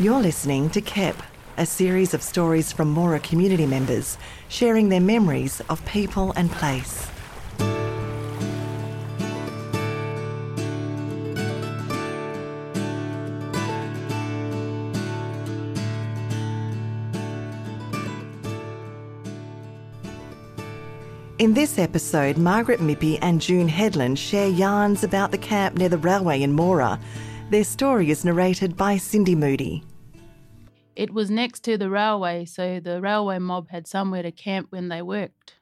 You're listening to KEP, a series of stories from Moora community members sharing their memories of people and place. In this episode, Margaret Mippy and June Headland share yarns about the camp near the railway in Moora. Their story is narrated by Cindy Moody. It was next to the railway, so the railway mob had somewhere to camp when they worked.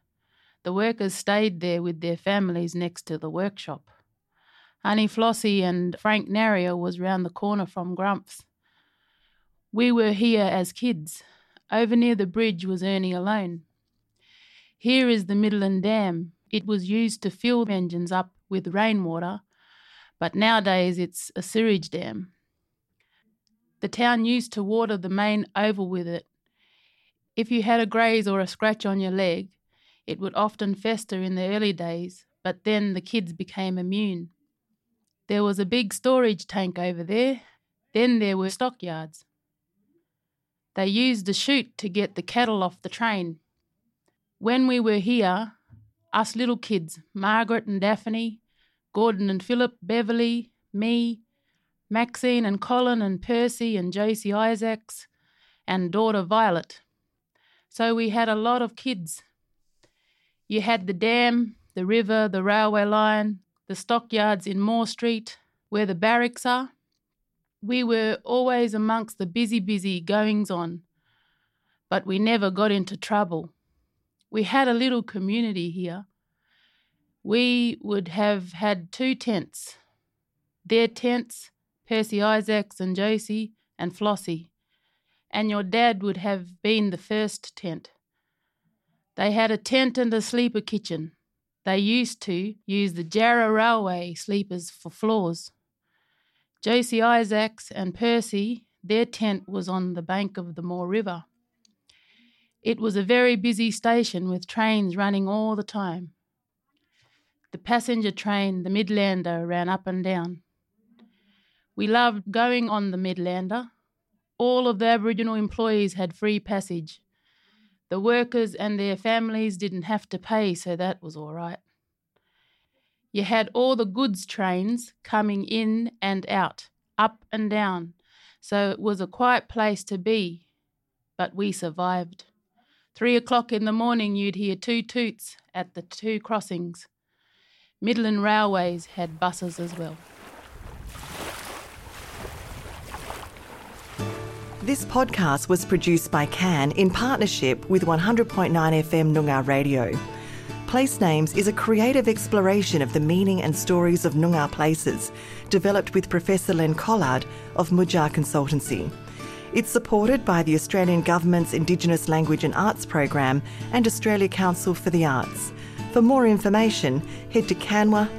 The workers stayed there with their families next to the workshop. Honey Flossie and Frank Narrier was round the corner from Grumps. We were here as kids. Over near the bridge was Ernie alone. Here is the Midland Dam. It was used to fill engines up with rainwater, but nowadays it's a sewage dam. The town used to water the main oval with it. If you had a graze or a scratch on your leg, it would often fester in the early days, but then the kids became immune. There was a big storage tank over there. Then there were stockyards. They used a chute to get the cattle off the train. When we were here, us little kids, Margaret and Daphne, Gordon and Philip, Beverly, me, Maxine and Colin and Percy and Josie Isaacs, and daughter Violet. So we had a lot of kids. You had the dam, the river, the railway line, the stockyards in Moore Street, where the barracks are. We were always amongst the busy, busy goings on, but we never got into trouble we had a little community here. We would have had two tents. Their tents, Percy Isaacs and Josie and Flossie, and your dad would have been the first tent. They had a tent and a sleeper kitchen. They used to use the Jarrah Railway sleepers for floors. Josie Isaacs and Percy, their tent was on the bank of the Moore River. It was a very busy station with trains running all the time. The passenger train, the Midlander, ran up and down. We loved going on the Midlander. All of the Aboriginal employees had free passage. The workers and their families didn't have to pay, so that was all right. You had all the goods trains coming in and out, up and down, so it was a quiet place to be, but we survived. Three o'clock in the morning, you'd hear two toots at the two crossings. Midland Railways had buses as well. This podcast was produced by CAN in partnership with 100.9 FM Noongar Radio. Place Names is a creative exploration of the meaning and stories of Noongar places, developed with Professor Len Collard of Mujar Consultancy. It's supported by the Australian Government's Indigenous Language and Arts Program and Australia Council for the Arts. For more information, head to canwa.com.au.